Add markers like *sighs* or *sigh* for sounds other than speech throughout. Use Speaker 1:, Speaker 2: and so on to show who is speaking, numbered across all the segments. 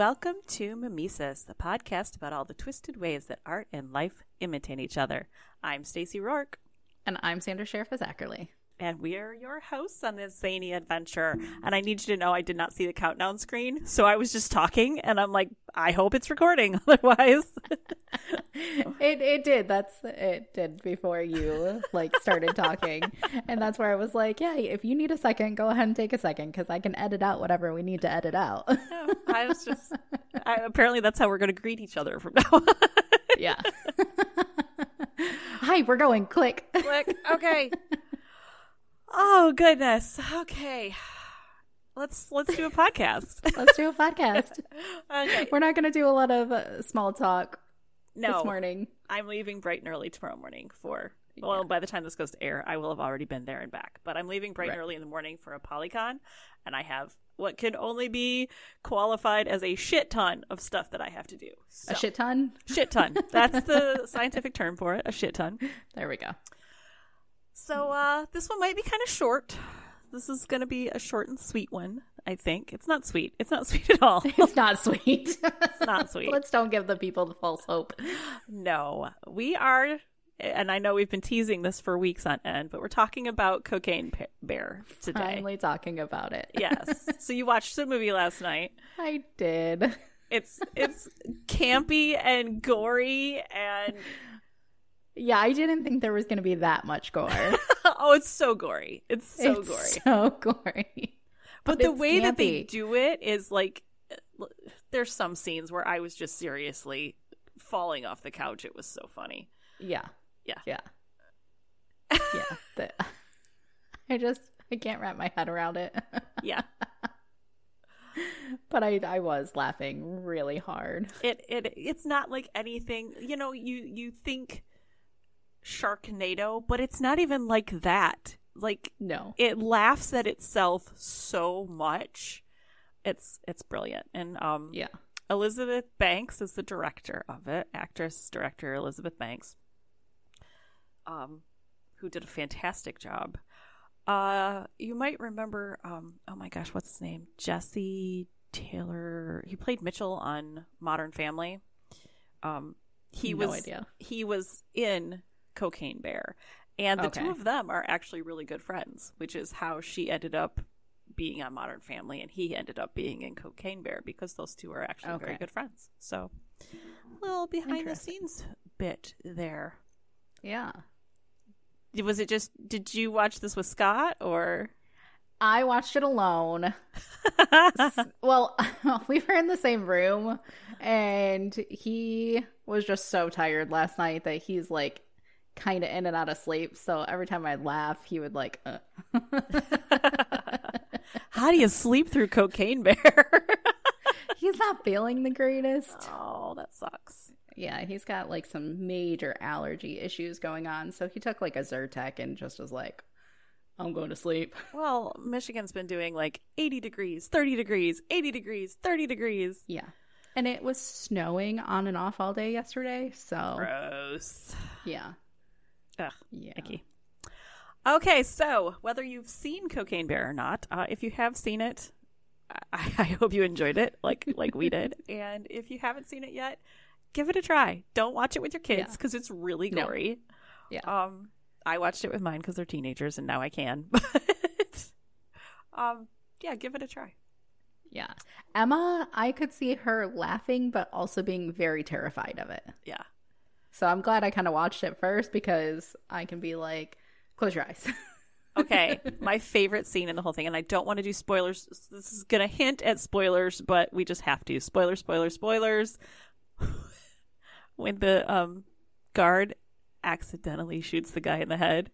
Speaker 1: Welcome to Mimesis, the podcast about all the twisted ways that art and life imitate each other. I'm Stacey Rourke,
Speaker 2: And I'm Sandra Sheriff Zackerly.
Speaker 1: And we are your hosts on this zany adventure. And I need you to know I did not see the countdown screen, so I was just talking, and I'm like, I hope it's recording. *laughs* Otherwise, *laughs*
Speaker 2: It it did. That's it did before you like started talking. and that's where I was like, yeah, if you need a second, go ahead and take a second cuz I can edit out whatever we need to edit out.
Speaker 1: I was just. *laughs* I, apparently, that's how we're going to greet each other from now on.
Speaker 2: yeah. Hi, we're going. Click.
Speaker 1: Click. Okay. Oh goodness. Okay. Let's let's do a podcast. *laughs*
Speaker 2: Let's do a podcast. *laughs*
Speaker 1: Okay.
Speaker 2: We're not going to do a lot of uh, small talk
Speaker 1: No,
Speaker 2: this morning.
Speaker 1: I'm leaving bright and early tomorrow morning for. Well, by the time this goes to air, I will have already been there and back. But I'm leaving bright and early in the morning for a Polycon, and I have what can only be qualified as a shit ton of stuff that I have to do. So,
Speaker 2: A shit ton.
Speaker 1: shit ton. That's the *laughs* scientific term for it. A shit ton.
Speaker 2: There we go.
Speaker 1: So uh, this one might be kind of short. This is going to be a short and sweet one. I think it's not sweet. It's not *laughs* sweet at all.
Speaker 2: It's not sweet. *laughs*
Speaker 1: It's not sweet.
Speaker 2: Let's don't give the people the false hope.
Speaker 1: No, we are, and I know we've been teasing this for weeks on end, but we're talking about Cocaine Bear today.
Speaker 2: Finally talking about it.
Speaker 1: Yes. *laughs* so you watched the movie last night.
Speaker 2: I did.
Speaker 1: It's it's campy and gory and
Speaker 2: Yeah, I didn't think there was going to be that much gore. *laughs*
Speaker 1: oh, it's so gory. It's so
Speaker 2: it's
Speaker 1: gory.
Speaker 2: So gory.
Speaker 1: but the
Speaker 2: it's
Speaker 1: way that they do it is like there's some scenes where I was just seriously falling off the couch. It was so funny.
Speaker 2: Yeah.
Speaker 1: Yeah.
Speaker 2: Yeah. Yeah. The- *laughs* I just I can't wrap my head around it. *laughs*
Speaker 1: Yeah.
Speaker 2: but I I was laughing really hard.
Speaker 1: it it it's not like anything you know you you think sharknado but it's not even like that like
Speaker 2: No.
Speaker 1: it laughs at itself so much it's it's brilliant and um
Speaker 2: Yeah.
Speaker 1: elizabeth banks is the director of it actress director elizabeth banks um who did a fantastic job uh you might remember um oh my gosh what's his name jesse tyler he played mitchell on modern family um he
Speaker 2: No
Speaker 1: was
Speaker 2: idea.
Speaker 1: he was in cocaine bear and the
Speaker 2: Okay.
Speaker 1: two of them are actually really good friends which is how she ended up being on modern family and he ended up being in cocaine bear because those two are actually very good friends so a little behind the scenes bit there
Speaker 2: Yeah.
Speaker 1: was it just did you watch this with scott or
Speaker 2: I watched it alone. *laughs* Well, *laughs* we were in the same room and he was just so tired last night that he's like kind of in and out of sleep. So every time I'd laugh, he would like, uh. *laughs*
Speaker 1: how do you sleep through cocaine bear *laughs*
Speaker 2: he's not feeling the greatest.
Speaker 1: oh that sucks
Speaker 2: Yeah, he's got like some major allergy issues going on. So he took like a Zyrtec and just was like, I'm going to sleep. *laughs*
Speaker 1: well michigan's been doing like 80 degrees 30 degrees 80 degrees 30 degrees
Speaker 2: Yeah. And it was snowing on and off all day yesterday. So
Speaker 1: gross
Speaker 2: yeah.
Speaker 1: Ugh,
Speaker 2: Yeah.
Speaker 1: icky. Okay, so whether you've seen Cocaine Bear or not, uh, if you have seen it, I, *laughs* I hope you enjoyed it, like like we did. *laughs* And if you haven't seen it yet, give it a try. Don't watch it with your kids
Speaker 2: Yeah.
Speaker 1: because it's really
Speaker 2: No.
Speaker 1: gory.
Speaker 2: Yeah.
Speaker 1: Um, I watched it with mine because they're teenagers, and now I can. *laughs* But um, yeah, give it a try.
Speaker 2: Yeah. Emma, I could see her laughing, but also being very terrified of it.
Speaker 1: Yeah.
Speaker 2: So I'm glad I kind of watched it first because I can be like, close your eyes. *laughs*
Speaker 1: Okay, my favorite scene in the whole thing, and I don't want to do spoilers. This is going to hint at spoilers, but we just have to. Spoilers, spoilers, spoilers. *laughs* when the um guard accidentally shoots the guy in the head,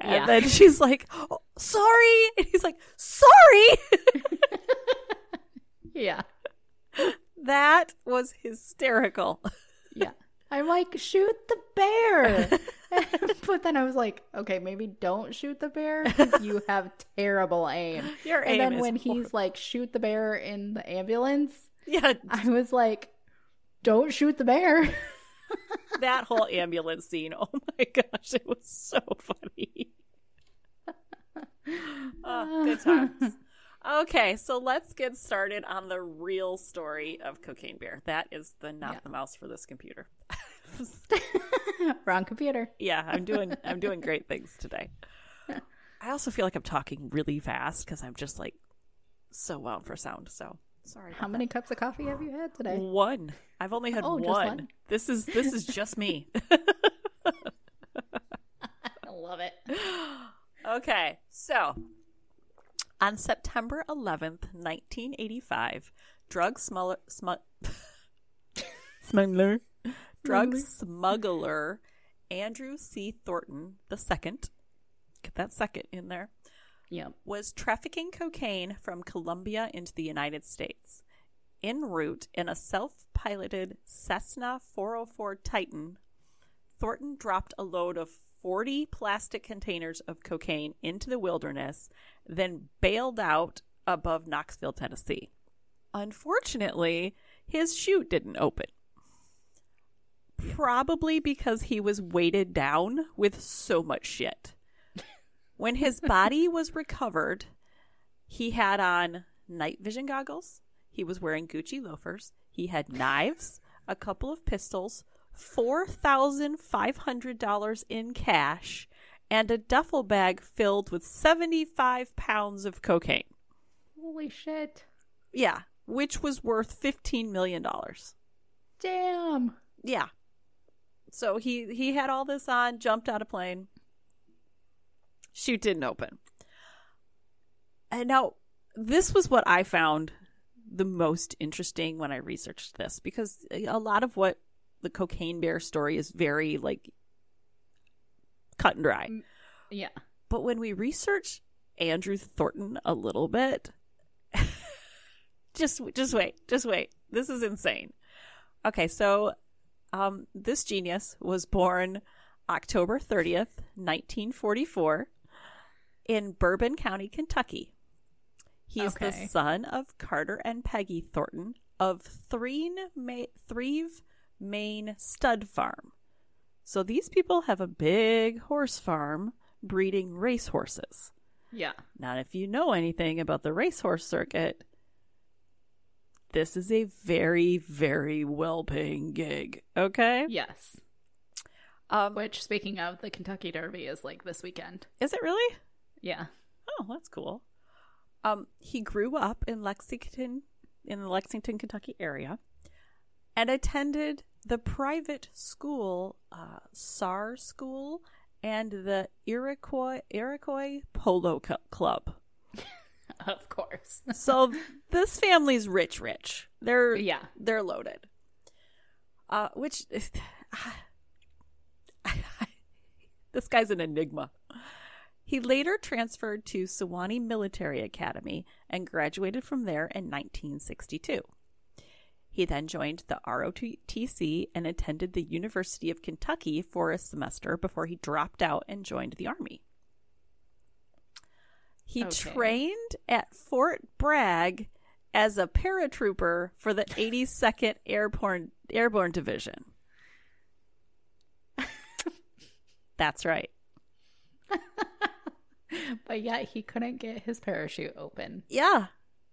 Speaker 1: and
Speaker 2: Yeah.
Speaker 1: then she's like, oh, "Sorry," *laughs* and he's like, "Sorry."
Speaker 2: yeah.
Speaker 1: that was hysterical.
Speaker 2: Yeah. I'm like, shoot the bear. *laughs* *laughs* but then I was like, okay, maybe don't shoot the bear because you *laughs* have terrible aim.
Speaker 1: Your aim.
Speaker 2: and
Speaker 1: then
Speaker 2: when he's like, shoot the bear in the ambulance,
Speaker 1: yeah,
Speaker 2: I was like, don't shoot the bear.
Speaker 1: that whole ambulance scene. Oh my gosh, it was so funny. oh, good times. Okay, so let's get started on the real story of Cocaine Bear. That is the not
Speaker 2: Yeah.
Speaker 1: the mouse for this computer. *laughs*
Speaker 2: Wrong computer.
Speaker 1: yeah, I'm doing I'm doing great things today. *laughs* I also feel like I'm talking really fast because I'm just like so wound for sound. So sorry.
Speaker 2: How many cups of coffee have you had today?
Speaker 1: One. I've only had
Speaker 2: Oh,
Speaker 1: one.
Speaker 2: one?
Speaker 1: This is this is just me. *laughs*
Speaker 2: I love it.
Speaker 1: okay, so on September 11th, 1985, drug smuggler, *laughs* smuggler, drug smuggler Andrew C. Thornton II, get that second in there,
Speaker 2: Yep.
Speaker 1: was trafficking cocaine from Colombia into the United States. En route in a self piloted Cessna 404 Titan, Thornton dropped a load of 40 plastic containers of cocaine into the wilderness, then bailed out above Knoxville, Tennessee. Unfortunately, his chute didn't open. Probably because he was weighted down with so much shit. When his *laughs* body was recovered, he had on night vision goggles, he was wearing Gucci loafers, he had knives, a couple of pistols, $4,500 in cash, and a duffel bag filled with 75 pounds of cocaine.
Speaker 2: Holy shit.
Speaker 1: Yeah, which was worth $15 million.
Speaker 2: Damn.
Speaker 1: Yeah. So he he had all this on, jumped out of plane. Chute didn't open. And now this was what I found the most interesting when I researched this because a lot of what the cocaine bear story is very like cut and dry.
Speaker 2: Yeah.
Speaker 1: But when we research Andrew Thornton a little bit, *laughs* just just wait, just wait. This is insane. Okay, so um, this genius was born October 30th, 1944, in Bourbon County, Kentucky. He's the son of Carter and Peggy Thornton of Threen Ma- Threave, Main Stud Farm. So these people have a big horse farm breeding race horses.
Speaker 2: Yeah.
Speaker 1: Now, if you know anything about the racehorse circuit, this is a very, very well paying gig. Okay?
Speaker 2: Yes.
Speaker 1: Um,
Speaker 2: Which, speaking of, the Kentucky Derby is like this weekend.
Speaker 1: is it really?
Speaker 2: Yeah.
Speaker 1: Oh, that's cool. Um, he grew up in Lexington, in the Lexington, Kentucky area, and attended the private school, uh, Sayre School, and the Iroquois Iroquois Polo Cu- Club. *laughs*
Speaker 2: Of course. *laughs*
Speaker 1: So this family's rich, rich. They're
Speaker 2: yeah.
Speaker 1: they're loaded. Uh, which *sighs* this guy's an enigma. He later transferred to Sewanee Military Academy and graduated from there in 1962. He then joined the ROTC and attended the University of Kentucky for a semester before he dropped out and joined the Army. He
Speaker 2: Okay.
Speaker 1: trained at Fort Bragg as a paratrooper for the 82nd Airborne Airborne Division. *laughs* That's right. *laughs*
Speaker 2: But yet he couldn't get his parachute open.
Speaker 1: Yeah.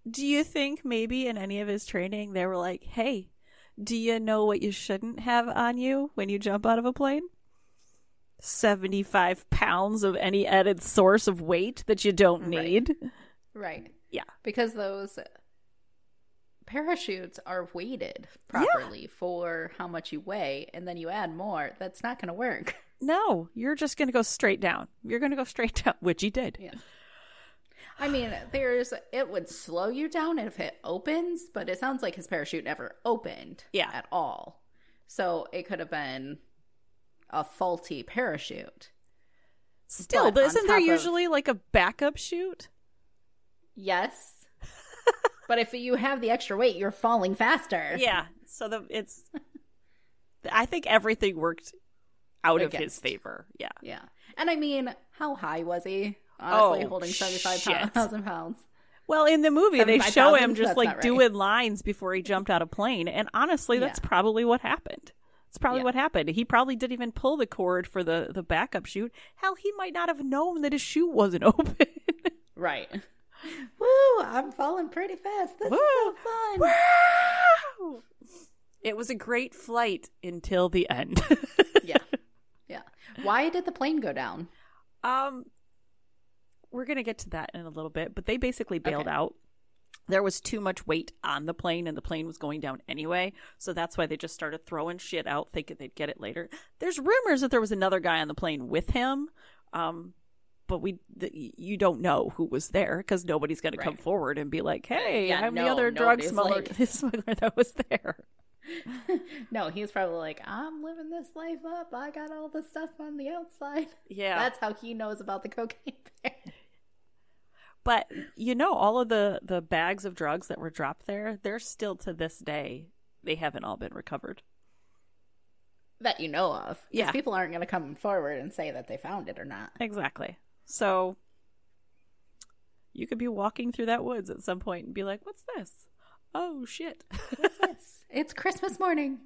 Speaker 1: Do you think maybe in any of his training they were like, "Hey, do you know what you shouldn't have on you when you jump out of a plane? 75 pounds of any added source of weight that you don't need."
Speaker 2: Right.
Speaker 1: Yeah.
Speaker 2: Because those parachutes are weighted properly for how much you weigh, and then you add more. That's not going to work.
Speaker 1: No, you're just going to go straight down. You're going to go straight *laughs* down, which he did.
Speaker 2: Yeah. I mean, there's it would slow you down if it opens, but it sounds like his parachute never opened
Speaker 1: Yeah.
Speaker 2: at all. So it could have been a faulty parachute.
Speaker 1: Still,
Speaker 2: But
Speaker 1: but isn't there
Speaker 2: top of-
Speaker 1: usually like a backup chute?
Speaker 2: Yes. *laughs* but if you have the extra weight, you're falling faster.
Speaker 1: Yeah. So the it's I think everything worked out of his favor. Yeah.
Speaker 2: Yeah. And I mean, how high was he? Honestly,
Speaker 1: Oh,
Speaker 2: holding 75
Speaker 1: shit.
Speaker 2: thousand pounds.
Speaker 1: Well, in the movie, they show
Speaker 2: 75,000?
Speaker 1: him just like
Speaker 2: right.
Speaker 1: doing lines before he jumped out of plane, and honestly, that's
Speaker 2: Yeah.
Speaker 1: probably what happened. It's probably
Speaker 2: Yeah.
Speaker 1: what happened. He probably didn't even pull the cord for the the backup chute. Hell, he might not have known that his chute wasn't *laughs* open.
Speaker 2: Right. Woo! I'm falling pretty fast. This
Speaker 1: Woo!
Speaker 2: is so fun.
Speaker 1: Wow! It was a great flight until the end. *laughs*
Speaker 2: yeah, yeah. Why did the plane go down?
Speaker 1: um, we're gonna get to that in a little bit, but they basically bailed
Speaker 2: Okay.
Speaker 1: out. There was too much weight on the plane, and the plane was going down anyway. So that's why they just started throwing shit out, thinking they'd get it later. There's rumors that there was another guy on the plane with him, um, but we th- you don't know who was there because nobody's going to come forward and be like, "Hey,
Speaker 2: Yeah,
Speaker 1: I'm the other drug smuggler, *laughs*
Speaker 2: like-
Speaker 1: smuggler that was there." *laughs*
Speaker 2: no, he's probably like, I'm living this life up. I got all the stuff on the outside.
Speaker 1: Yeah,
Speaker 2: That's how he knows about the cocaine. *laughs*
Speaker 1: But you know, all of the the bags of drugs that were dropped there, they're still to this day they haven't all been recovered.
Speaker 2: that you know of.
Speaker 1: Yeah.
Speaker 2: people aren't going to come forward and say that they found it or not.
Speaker 1: Exactly. So you could be walking through that woods at some point and be like, "What's this? Oh shit."
Speaker 2: What's this? *laughs* it's Christmas morning.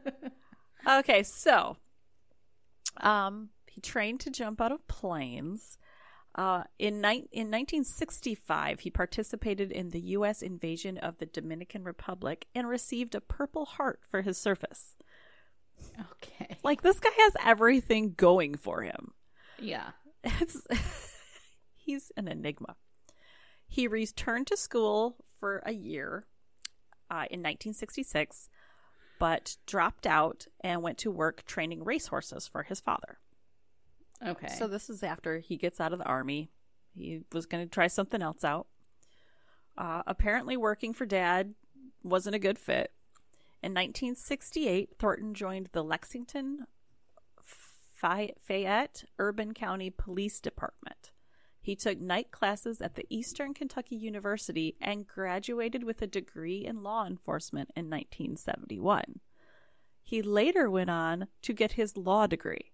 Speaker 2: *laughs*
Speaker 1: okay, so um he trained to jump out of planes. Uh, in, ni- in 1965, he participated in the U.S. invasion of the Dominican Republic and received a Purple Heart for his service.
Speaker 2: okay.
Speaker 1: Like this guy has everything going for him.
Speaker 2: Yeah.
Speaker 1: It's *laughs* he's an enigma. He returned to school for a year uh, in 1966, but dropped out and went to work training racehorses for his father.
Speaker 2: Okay.
Speaker 1: So this is after he gets out of the army. He was going to try something else out. Uh, apparently, working for dad wasn't a good fit. In 1968, Thornton joined the Lexington Fay- Fayette Urban County Police Department. He took night classes at the Eastern Kentucky University and graduated with a degree in law enforcement in 1971. He later went on to get his law degree.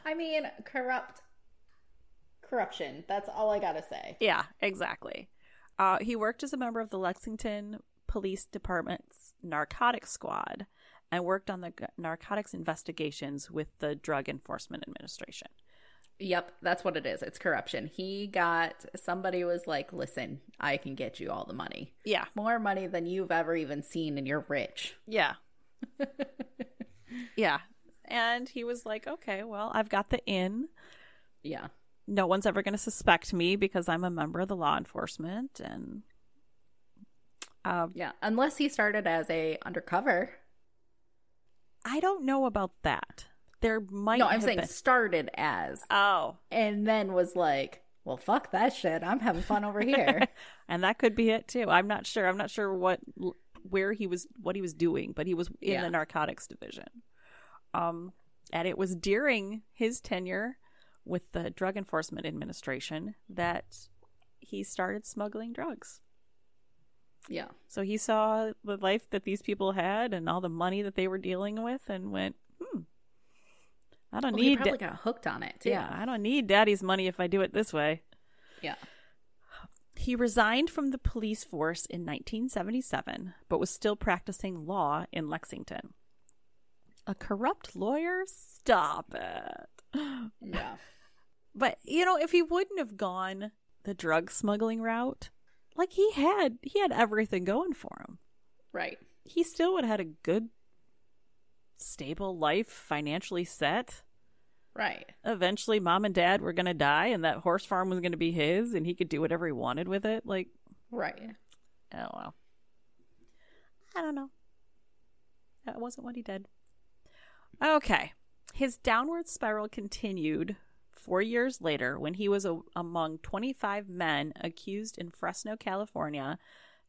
Speaker 1: *laughs*
Speaker 2: I mean, corrupt corruption. That's all I got to say.
Speaker 1: Yeah, exactly. Uh, he worked as a member of the Lexington Police Department's narcotics squad and worked on the narcotics investigations with the Drug Enforcement Administration.
Speaker 2: Yep, that's what it is. It's corruption. He got somebody was like, "Listen, I can get you all the money.
Speaker 1: Yeah,
Speaker 2: More money than you've ever even seen and you're rich."
Speaker 1: yeah, *laughs* yeah. And he was like, okay, well, I've got the in.
Speaker 2: Yeah.
Speaker 1: No one's ever going to suspect me because I'm a member of the law enforcement. And uh,
Speaker 2: Yeah, unless he started as a undercover.
Speaker 1: I don't know about that. There might
Speaker 2: no, I'm saying
Speaker 1: been-
Speaker 2: started as
Speaker 1: Oh,
Speaker 2: and then was like, "Well, fuck that shit. I'm having fun over here." *laughs*
Speaker 1: and that could be it too. I'm not sure. I'm not sure what where he was what he was doing, but he was in
Speaker 2: Yeah.
Speaker 1: the narcotics division. Um and it was during his tenure with the Drug Enforcement Administration that he started smuggling drugs.
Speaker 2: yeah.
Speaker 1: So he saw the life that these people had and all the money that they were dealing with and went, "Hmm. I don't
Speaker 2: Well, he
Speaker 1: need
Speaker 2: probably
Speaker 1: da-
Speaker 2: got hooked on it too.
Speaker 1: yeah, I don't need daddy's money if I do it this way."
Speaker 2: Yeah.
Speaker 1: He resigned from the police force in 1977, but was still practicing law in Lexington. A corrupt lawyer? Stop it.
Speaker 2: Yeah. *laughs*
Speaker 1: But, you know, if he wouldn't have gone the drug smuggling route, like he had, he had everything going for him.
Speaker 2: Right.
Speaker 1: He still would have had a good, stable life, financially set.
Speaker 2: Right.
Speaker 1: Eventually, mom and dad were going to die, and that horse farm was going to be his, and he could do whatever he wanted with it. Like,
Speaker 2: Right.
Speaker 1: Oh well. I don't know. That wasn't what he did. Okay. His downward spiral continued four years later when he was a- among 25 men accused in Fresno, California,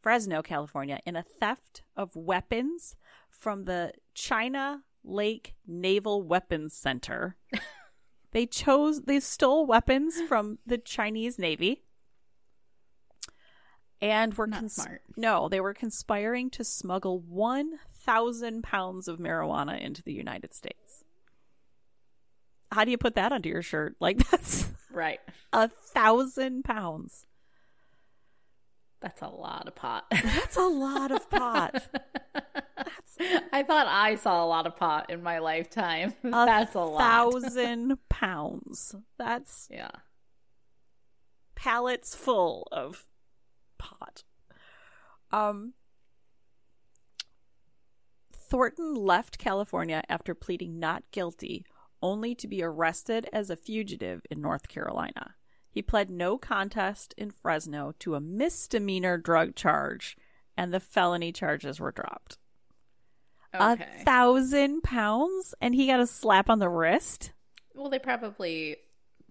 Speaker 1: Fresno, California, in a theft of weapons from the China Lake Naval Weapons Center. *laughs* they chose, they stole weapons from the Chinese Navy and were
Speaker 2: Not
Speaker 1: cons-
Speaker 2: smart.
Speaker 1: No, they were conspiring to smuggle 1,000 pounds of marijuana into the United States. How do you put that under your shirt? Like, *laughs* that's
Speaker 2: Right.
Speaker 1: a thousand pounds.
Speaker 2: That's a lot of pot.
Speaker 1: That's a lot of pot. *laughs*
Speaker 2: I thought I saw a lot of pot in my lifetime. *laughs* That's a lot.
Speaker 1: thousand pounds. That's
Speaker 2: Yeah.
Speaker 1: pallets full of pot. Um, Thornton left California after pleading not guilty, only to be arrested as a fugitive in North Carolina. He pled no contest in Fresno to a misdemeanor drug charge, and the felony charges were dropped.
Speaker 2: Okay.
Speaker 1: A thousand pounds, and he got a slap on the wrist?
Speaker 2: well, they probably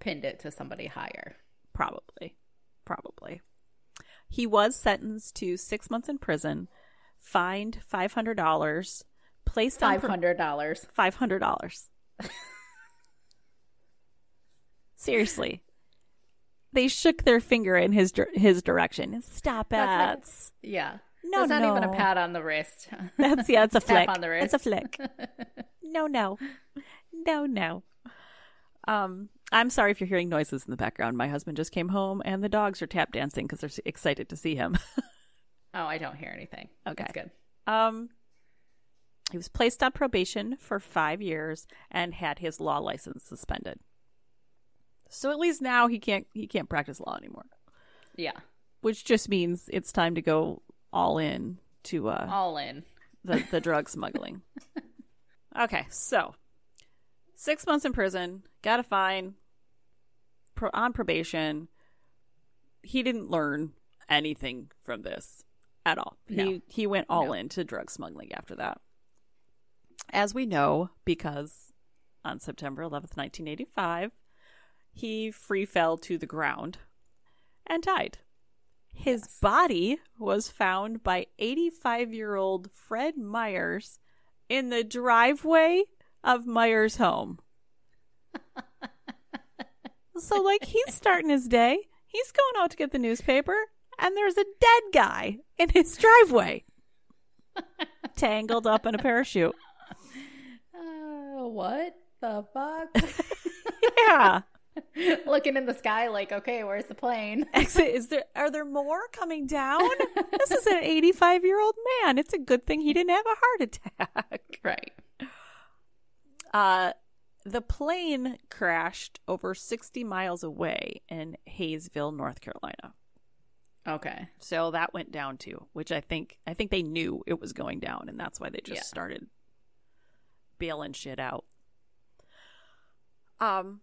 Speaker 2: pinned it to somebody higher.
Speaker 1: Probably. Probably. He was sentenced to six months in prison, fined $500, placed on
Speaker 2: Five hundred dollars.
Speaker 1: five hundred dollars. Seriously, they shook their finger in his his direction. Stop
Speaker 2: That's
Speaker 1: it!
Speaker 2: Yeah.
Speaker 1: No,
Speaker 2: That's not even a pat on the wrist.
Speaker 1: That's yeah, it's a *laughs* flick.
Speaker 2: on the wrist.
Speaker 1: It's a flick. No, no, no, no. Um, I'm sorry if you're hearing noises in the background. My husband just came home, and the dogs are tap dancing because they're excited to see him. *laughs*
Speaker 2: oh, I don't hear anything.
Speaker 1: Okay.
Speaker 2: That's good.
Speaker 1: Um, he was placed on probation for five years and had his law license suspended. So at least now he can't he can't practice law anymore,
Speaker 2: Yeah.
Speaker 1: which just means it's time to go all in to uh,
Speaker 2: All in.
Speaker 1: the the drug smuggling. *laughs* Okay, so six months in prison, got a fine, pro- on probation. He didn't learn anything from this at all.
Speaker 2: No.
Speaker 1: He he went all
Speaker 2: No.
Speaker 1: into drug smuggling after that. As we know, because on September 11th, 1985, he free fell to the ground and died. His
Speaker 2: Yes.
Speaker 1: body was found by 85 year old Fred Myers in the driveway of Myers' home. *laughs* so, like, he's starting his day. He's going out to get the newspaper, and there's a dead guy in his driveway, *laughs* tangled up in a parachute.
Speaker 2: What the fuck? *laughs*
Speaker 1: Yeah. *laughs*
Speaker 2: Looking in the sky, like, okay, where's the plane? *laughs*
Speaker 1: Exit. Is there? Are there more coming down? This is an 85 year old man. It's a good thing he didn't have a heart attack.
Speaker 2: right.
Speaker 1: Uh, the plane crashed over 60 miles away in Hayesville, North Carolina.
Speaker 2: Okay.
Speaker 1: So that went down too, which I think I think they knew it was going down, and that's why they just
Speaker 2: Yeah.
Speaker 1: started bailing shit out. Um,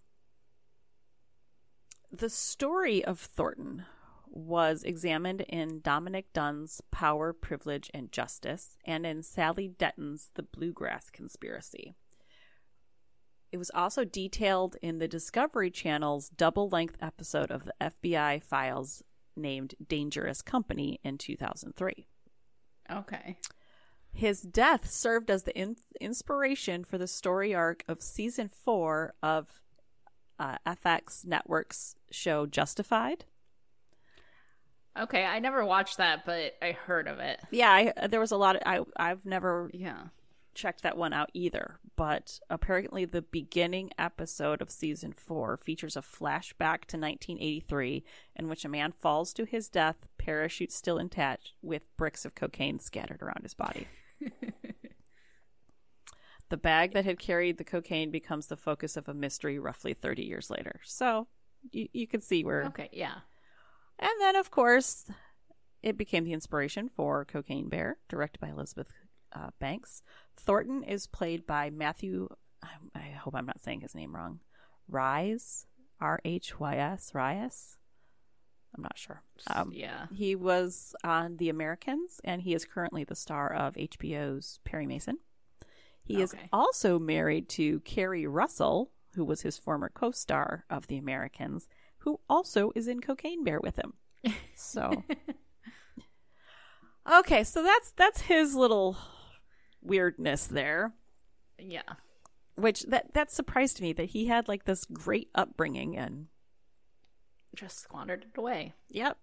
Speaker 1: the story of Thornton was examined in Dominick Dunne's Power, Privilege, and Justice, and in Sally Denton's The Bluegrass Conspiracy. It was also detailed in the Discovery Channel's double length episode of the FBI files named Dangerous Company in 2003.
Speaker 2: Okay.
Speaker 1: His death served as the in- inspiration for the story arc of season four of uh, FX Network's show Justified.
Speaker 2: Okay. I never watched that, but I heard of it.
Speaker 1: Yeah, I, there was a lot of I I've never
Speaker 2: Yeah.
Speaker 1: checked that one out either, but apparently the beginning episode of season 4 features a flashback to 1983 in which a man falls to his death, parachute still intact with bricks of cocaine scattered around his body. *laughs* the bag that had carried the cocaine becomes the focus of a mystery roughly 30 years later. So, you, you can see where
Speaker 2: Okay. Yeah.
Speaker 1: and then, of course, it became the inspiration for Cocaine Bear, directed by Elizabeth uh, Banks. Thornton is played by Matthew. I, I hope I'm not saying his name wrong. Rise, R H Y S, Ryas. I'm not sure. Um,
Speaker 2: yeah.
Speaker 1: he was on The Americans, and he is currently the star of HBO's Perry Mason. He is also married to Keri Russell, who was his former co star of The Americans, who also is in Cocaine Bear with him. So, *laughs* okay, so that's that's his little weirdness there,
Speaker 2: Yeah.
Speaker 1: which that that surprised me that he had like this great upbringing and
Speaker 2: Just squandered it away.
Speaker 1: yep,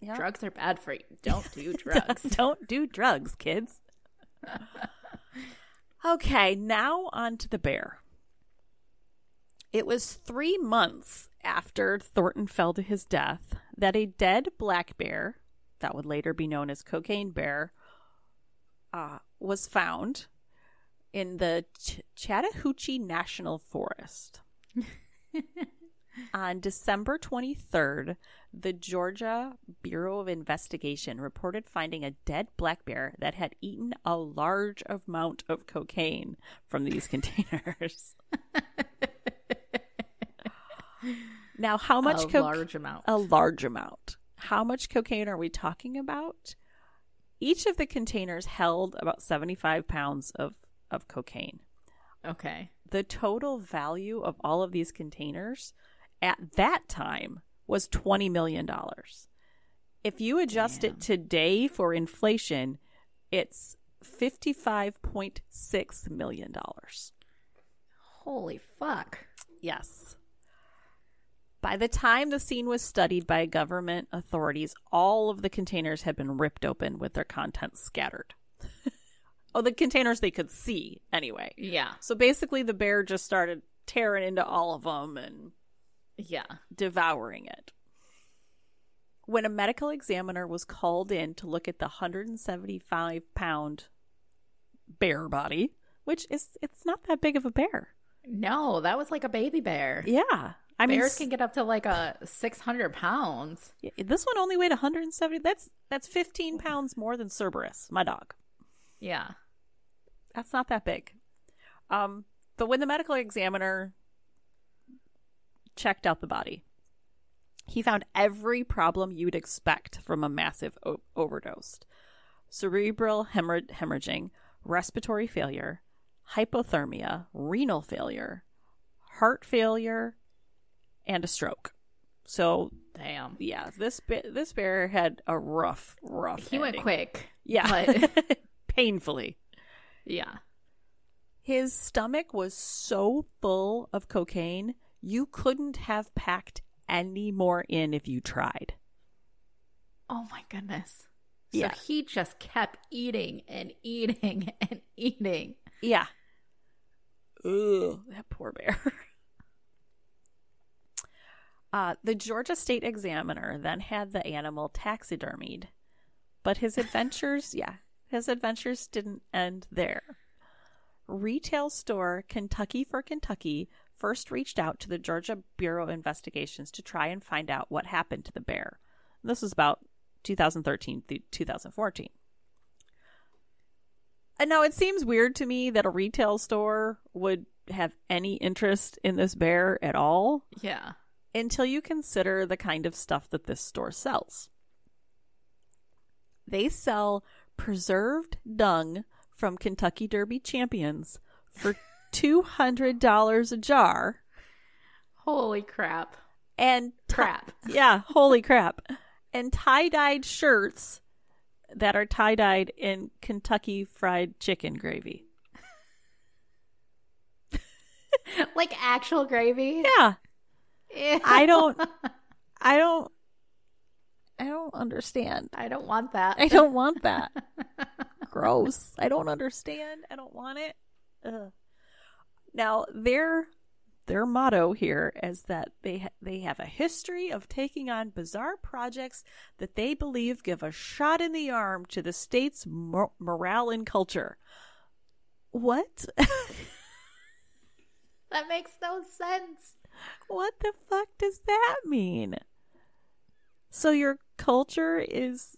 Speaker 1: yep.
Speaker 2: Drugs are bad for you. *laughs* Don't do drugs. *laughs*
Speaker 1: Don't do drugs, kids. *laughs* okay, now on to the bear. It was three months after Thornton fell to his death that a dead black bear, that would later be known as Cocaine Bear, uh, was found in the Ch- Chattahoochee National Forest. On December 23rd, the Georgia Bureau of Investigation reported finding a dead black bear that had eaten a large amount of cocaine from these *laughs* containers. *laughs* now, how much
Speaker 2: a
Speaker 1: cocaine?
Speaker 2: large amount.
Speaker 1: a large amount. How much cocaine are we talking about? Each of the containers held about 75 pounds of, of cocaine.
Speaker 2: Okay.
Speaker 1: The total value of all of these containers at that time was $20 million. If you adjust
Speaker 2: Damn.
Speaker 1: it today for inflation, it's $55.6 million.
Speaker 2: Holy fuck.
Speaker 1: Yes. By the time the scene was studied by government authorities, all of the containers had been ripped open with their contents scattered. *laughs* oh, the containers they could see, anyway.
Speaker 2: Yeah.
Speaker 1: So basically, the bear just started tearing into all of them and
Speaker 2: Yeah.
Speaker 1: devouring it. When a medical examiner was called in to look at the 175 pound bear body, which is it's not that big of a bear.
Speaker 2: No, that was like a baby bear.
Speaker 1: Yeah. I mean,
Speaker 2: Bears can get up to like a 600 pounds.
Speaker 1: This one only weighed 170. That's that's 15 pounds more than Cerberus, my dog.
Speaker 2: Yeah.
Speaker 1: That's not that big. Um, but when the medical examiner checked out the body, he found every problem you'd expect from a massive o- overdose: cerebral hemorrh- hemorrhaging, respiratory failure, hypothermia, renal failure, heart failure, and a stroke. So
Speaker 2: Damn.
Speaker 1: yeah, this this bear had a rough, rough.
Speaker 2: He went quick.
Speaker 1: Yeah,
Speaker 2: But *laughs*
Speaker 1: painfully.
Speaker 2: yeah.
Speaker 1: His stomach was so full of cocaine, you couldn't have packed any more in if you tried.
Speaker 2: Oh my goodness. So
Speaker 1: Yeah.
Speaker 2: he just kept eating and eating *laughs* and eating.
Speaker 1: Yeah. Ugh, that poor bear. *laughs* Uh, the Georgia State Examiner then had the animal taxidermied, but his *laughs* adventures, yeah, his adventures didn't end there. Retail store Kentucky for Kentucky first reached out to the Georgia Bureau of Investigations to try and find out what happened to the bear. This was about 2013 through 2014. And now it seems weird to me that a retail store would have any interest in this bear at all
Speaker 2: Yeah.
Speaker 1: until you consider the kind of stuff that this store sells. They sell preserved dung from Kentucky Derby champions for $200 a jar
Speaker 2: Holy crap.
Speaker 1: and ti-
Speaker 2: Crap. *laughs*
Speaker 1: yeah, holy crap. And tie-dyed shirts that are tie-dyed in Kentucky fried chicken gravy. *laughs*
Speaker 2: like actual gravy?
Speaker 1: Yeah.
Speaker 2: Ew.
Speaker 1: I don't *laughs* I don't I don't understand.
Speaker 2: I don't want that.
Speaker 1: I don't want that. Gross. I don't understand. I don't want it. Ugh. Now their their motto here is that they ha- they have a history of taking on bizarre projects that they believe give a shot in the arm to the state's mor- morale and culture. What? *laughs*
Speaker 2: That makes no sense.
Speaker 1: what the fuck does that mean? So your culture is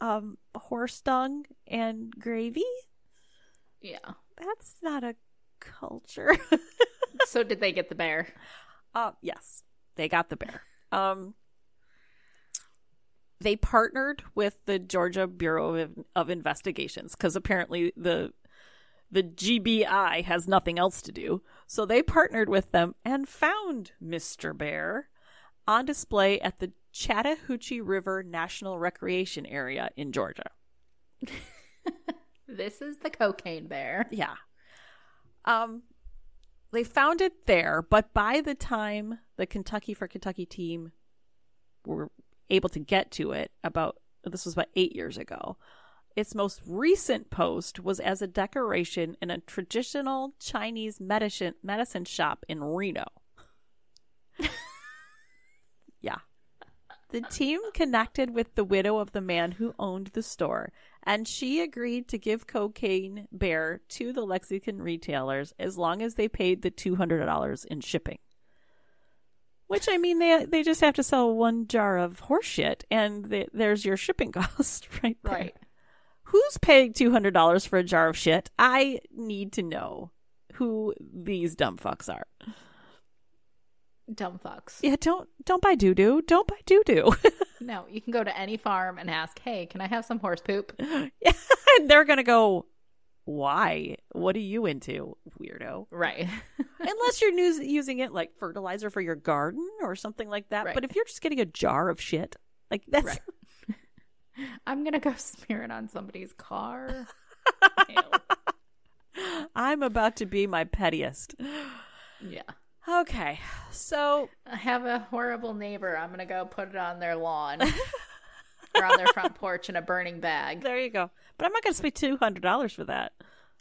Speaker 1: um horse dung and gravy?
Speaker 2: Yeah.
Speaker 1: That's not a culture. *laughs*
Speaker 2: so did they get the bear?
Speaker 1: uh yes, they got the bear. Um they partnered with the Georgia Bureau of, of Investigations cuz apparently the the GBI has nothing else to do. So they partnered with them and found Mr. Bear on display at the Chattahoochee River National Recreation Area in Georgia. *laughs*
Speaker 2: This is the cocaine bear.
Speaker 1: Yeah. Um they found it there, but by the time the Kentucky for Kentucky team were able to get to it about this was about 8 years ago. Its most recent post was as a decoration in a traditional Chinese medicine medicine shop in Reno. *laughs* yeah. The team connected with the widow of the man who owned the store, and she agreed to give Cocaine Bear to the Lexington retailers as long as they paid the $200 in shipping. Which I mean, they they just have to sell one jar of horse shit, and they, there's your shipping *laughs* cost right there.
Speaker 2: Right.
Speaker 1: Who's paying two hundred dollars for a jar of shit? I need to know who these dumb fucks are.
Speaker 2: Dumb fucks.
Speaker 1: Yeah, don't don't buy doo doo. Don't buy doo doo. *laughs*
Speaker 2: No, you can go to any farm and ask, "Hey, can I have some horse poop?" *laughs*
Speaker 1: yeah, and they're gonna go. Why? What are you into, weirdo?
Speaker 2: Right. *laughs*
Speaker 1: Unless you're us- using it like fertilizer for your garden or something like that.
Speaker 2: Right.
Speaker 1: But if you're just getting a jar of shit, like that's
Speaker 2: Right. *laughs* I'm gonna go smear it on somebody's car.
Speaker 1: I'm about to be my pettiest.
Speaker 2: Yeah.
Speaker 1: Okay, so
Speaker 2: I have a horrible neighbor. I'm gonna go put it on their lawn *laughs* or on their front porch in a burning bag.
Speaker 1: there you go. But I'm not going to spend two hundred dollars for that.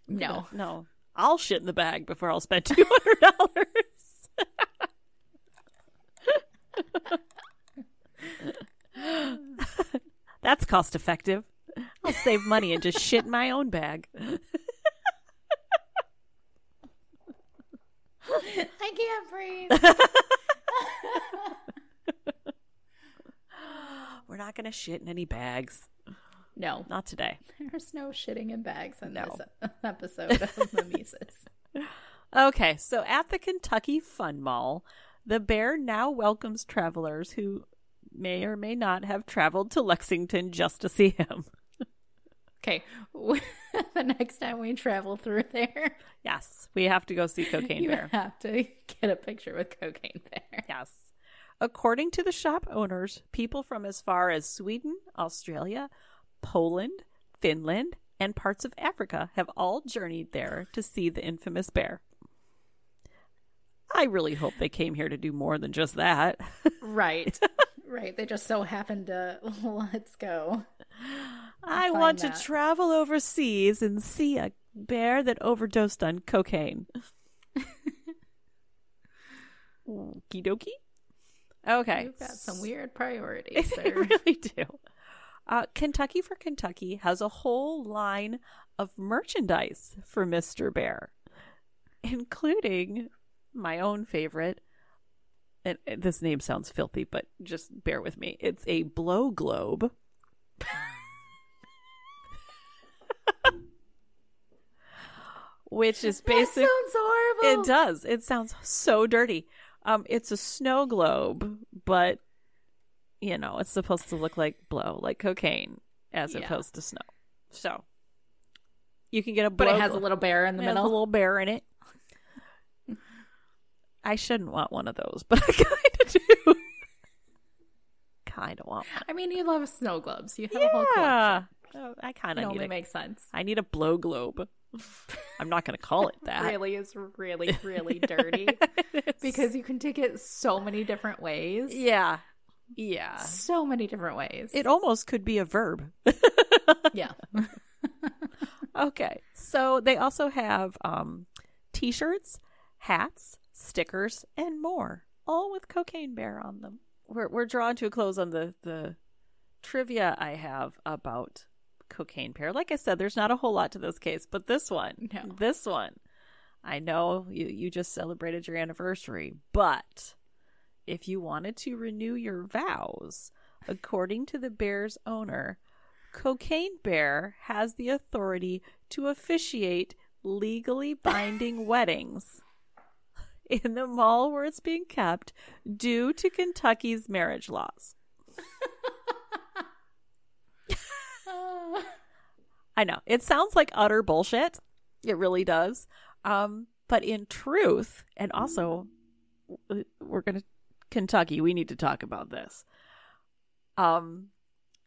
Speaker 2: No.
Speaker 1: no, I'll shit in the bag before I'll spend *laughs* two hundred dollars. *laughs* That's cost effective. I'll save money and just shit in my own bag. *laughs*
Speaker 2: I can't breathe. *laughs*
Speaker 1: We're not going to shit in any bags.
Speaker 2: No,
Speaker 1: Not today.
Speaker 2: there's no shitting in bags in
Speaker 1: No.
Speaker 2: this *laughs* episode of Mimesis.
Speaker 1: Okay, so at the Kentucky Fun Mall, the bear now welcomes travelers who may or may not have traveled to Lexington just to see him.
Speaker 2: Okay, *laughs* the next time we travel through there,
Speaker 1: Yes, we have to go see *laughs* Cocaine
Speaker 2: you
Speaker 1: Bear.
Speaker 2: have to get a picture with Cocaine Bear.
Speaker 1: Yes. According to the shop owners, people from as far as Sweden, Australia, Poland, Finland, and parts of Africa have all journeyed there to see the infamous bear. I really hope they came here to do more than just that.
Speaker 2: Right, *laughs* right. They just so happened to let's go.
Speaker 1: I want
Speaker 2: that.
Speaker 1: to travel overseas and see a bear that overdosed on cocaine. *laughs* Okie dokie. Okay.
Speaker 2: You've got some weird priorities, *laughs*
Speaker 1: They
Speaker 2: sir.
Speaker 1: really do. Uh, Kentucky for Kentucky has a whole line of merchandise for Mr. Bear, including my own favorite. And and this name sounds filthy, but just bear with me. It's a blow globe. Which is
Speaker 2: That
Speaker 1: basic.
Speaker 2: sounds horrible.
Speaker 1: It does. It sounds so dirty. Um, it's a snow globe, but you know, it's supposed to look like blow, like cocaine, as
Speaker 2: Yeah.
Speaker 1: opposed to snow. So you can get a
Speaker 2: But it has a little bear in the
Speaker 1: it has a little bear in it. I shouldn't want one of those, but *laughs* I kind of do. kind of want one.
Speaker 2: I mean, you love snow globes. You have a whole collection.
Speaker 1: Oh, I kind of need
Speaker 2: only
Speaker 1: a,
Speaker 2: makes sense.
Speaker 1: I need a blow globe. *laughs* I'm not going to call it that.
Speaker 2: Really is really, really *laughs* dirty because you can take it so many different ways.
Speaker 1: yeah, yeah.
Speaker 2: So many different ways.
Speaker 1: It almost could be a verb. *laughs*
Speaker 2: yeah.
Speaker 1: Okay. So they also have um, t shirts, hats, stickers, and more, all with Cocaine Bear on them. We're, we're drawn to a close on the, the trivia I have about Cocaine Bear. Like I said, there's not a whole lot to this case, but this one,
Speaker 2: No.
Speaker 1: this one, I know you, you just celebrated your anniversary, but if you wanted to renew your vows, according to the bear's owner, Cocaine Bear has the authority to officiate legally binding *laughs* weddings in the mall where it's being kept due to Kentucky's marriage laws. I know. It sounds like utter bullshit. It really does. Um, but in truth, and also we're going to Kentucky, we need to talk about this. Um,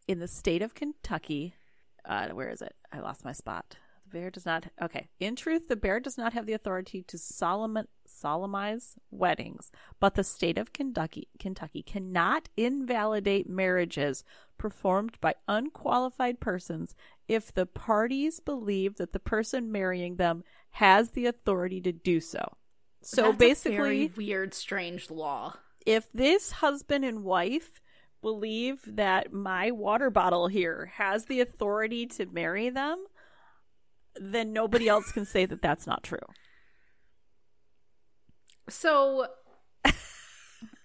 Speaker 1: in the state of Kentucky, uh, where is it? I lost my spot. The bear does not. Okay. In truth, the bear does not have the authority to solemn, solemnize weddings, but the state of Kentucky, Kentucky cannot invalidate marriages performed by unqualified persons if the parties believe that the person marrying them has the authority to do so. So
Speaker 2: that's a
Speaker 1: basically,
Speaker 2: weird, strange law.
Speaker 1: if this husband and wife believe that my water bottle here has the authority to marry them, then nobody else can say that that's not true.
Speaker 2: So,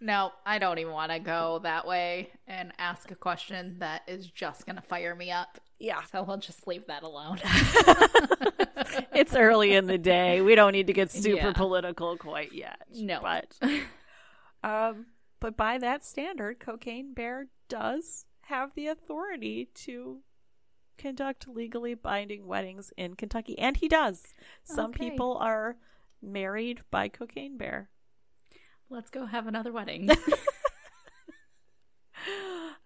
Speaker 2: no, I don't even want to go that way and ask a question that is just going to fire me up.
Speaker 1: Yeah.
Speaker 2: So we'll just leave that alone. *laughs*
Speaker 1: it's early in the day. We don't need to get super
Speaker 2: Yeah.
Speaker 1: political quite yet.
Speaker 2: No.
Speaker 1: But um but by that standard, Cocaine Bear does have the authority to conduct legally binding weddings in Kentucky and he does. Some
Speaker 2: Okay.
Speaker 1: people are married by Cocaine Bear.
Speaker 2: Let's go have another wedding. *laughs*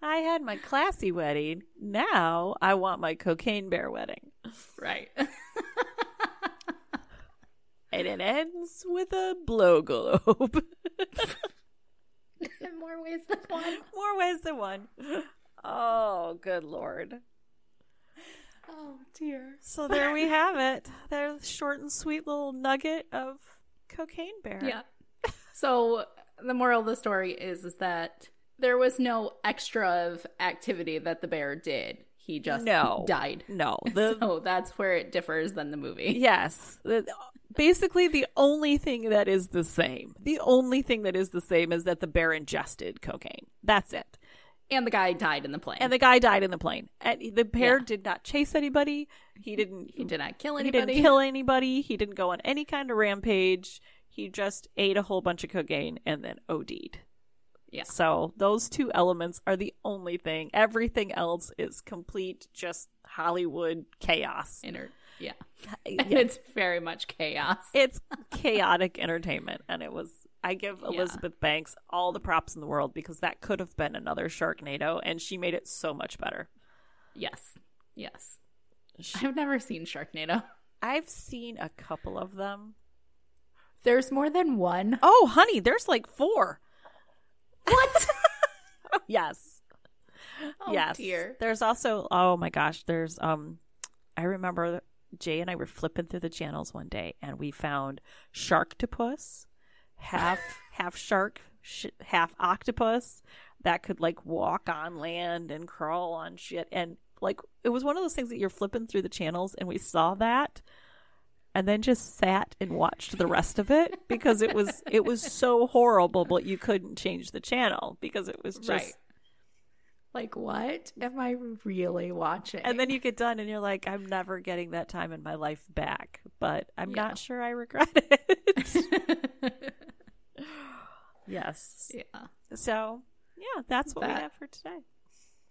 Speaker 1: I had my classy wedding. Now I want my Cocaine Bear wedding.
Speaker 2: right.
Speaker 1: And it ends with a blow globe. *laughs*
Speaker 2: In more ways than one.
Speaker 1: More ways than one. Oh, good lord.
Speaker 2: Oh, dear.
Speaker 1: So there we have it. There's short and sweet little nugget of Cocaine Bear.
Speaker 2: Yeah. So the moral of the story is is that there was no extra of activity that the bear did. He just
Speaker 1: No.
Speaker 2: died.
Speaker 1: No. *laughs* The
Speaker 2: so that's where it differs than the movie.
Speaker 1: yes. Basically the only thing that is the same. The only thing that is the same is that the bear ingested cocaine. That's it.
Speaker 2: And the guy died in the plane.
Speaker 1: And the guy died in the plane. And the bear
Speaker 2: Yeah.
Speaker 1: did not chase anybody. He didn't
Speaker 2: he did not kill anybody.
Speaker 1: He didn't kill anybody. He didn't go on any kind of rampage. He just ate a whole bunch of cocaine and then OD'd.
Speaker 2: Yeah.
Speaker 1: So those two elements are the only thing. Everything else is complete, just Hollywood chaos.
Speaker 2: Inner. Yeah.
Speaker 1: Uh, *laughs* yeah.
Speaker 2: It's very much chaos.
Speaker 1: It's chaotic entertainment, and it was. I give
Speaker 2: Yeah.
Speaker 1: Elizabeth Banks all the props in the world because that could have been another Sharknado, and she made it so much better.
Speaker 2: Yes. Yes.
Speaker 1: She-
Speaker 2: I've never seen Sharknado.
Speaker 1: I've seen a couple of them.
Speaker 2: There's more than one.
Speaker 1: Oh, honey, there's like four.
Speaker 2: What? *laughs*
Speaker 1: yes.
Speaker 2: Oh,
Speaker 1: yes.
Speaker 2: dear.
Speaker 1: There's also oh my gosh, there's um I remember Jay and I were flipping through the channels one day and we found Sharktopus, half half shark, sh- half octopus that could like walk on land and crawl on shit and like it was one of those things that you're flipping through the channels and we saw that and then just sat and watched the rest of it because it was it was so horrible but you couldn't change the channel because it was just
Speaker 2: Right. Like what am I really watching?
Speaker 1: And then you get done and you're like, I'm never getting that time in my life back. But I'm
Speaker 2: Yeah.
Speaker 1: not sure I regret it. *laughs* yes.
Speaker 2: yeah.
Speaker 1: So, yeah, that's what we have for today.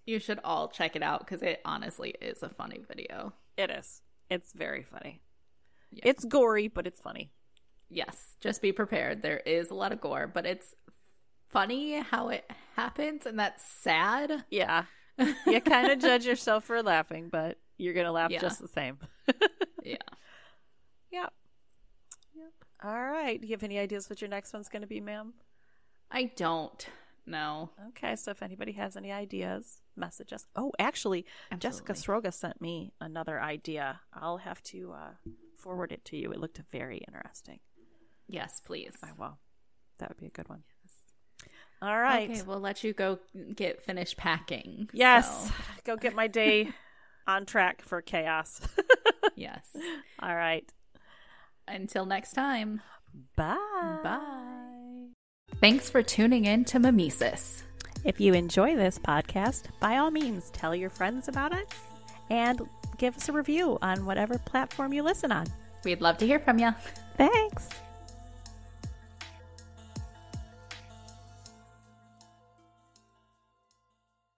Speaker 2: You should all check it out because it honestly is a funny video.
Speaker 1: It is. It's very funny.
Speaker 2: Yeah.
Speaker 1: It's gory, but it's funny.
Speaker 2: Yes, just be prepared. There is a lot of gore, but it's funny how it happens, and that's sad.
Speaker 1: Yeah. *laughs* You kind of judge yourself for laughing, but you're going to laugh
Speaker 2: Yeah.
Speaker 1: just the same. *laughs*
Speaker 2: Yeah.
Speaker 1: Yep. Yep. All right. Do you have any ideas what your next one's going to be, ma'am?
Speaker 2: I don't know.
Speaker 1: Okay, so if anybody has any ideas, message us. Oh, actually, Jessica Sroga sent me another idea. I'll have to uh, forward it to you. It looked very interesting.
Speaker 2: Yes, please.
Speaker 1: Oh, well, that would be a good one. Yes. All right.
Speaker 2: Okay, we'll let you go get finished packing.
Speaker 1: yes,
Speaker 2: So, *laughs*
Speaker 1: go get my day *laughs* on track for chaos. *laughs*
Speaker 2: yes.
Speaker 1: All right.
Speaker 2: Until next time.
Speaker 1: Bye.
Speaker 2: Bye. Thanks for tuning in to Mimesis.
Speaker 1: If you enjoy this podcast, by all means, tell your friends about it and give us a review on whatever platform you listen on.
Speaker 2: We'd love to hear from you.
Speaker 1: Thanks.